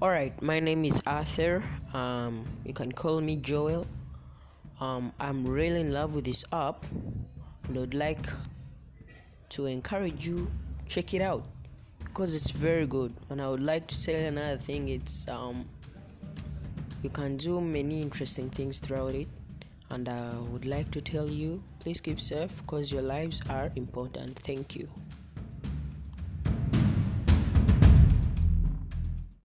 All right, my name is Arthur. Um, you can call me Joel. Um, I'm really in love with this app, and I'd like to encourage you check it out because it's very good. And I would like to say another thing. It's um, you can do many interesting things throughout it, and I would like to tell you please keep safe because your lives are important. Thank you.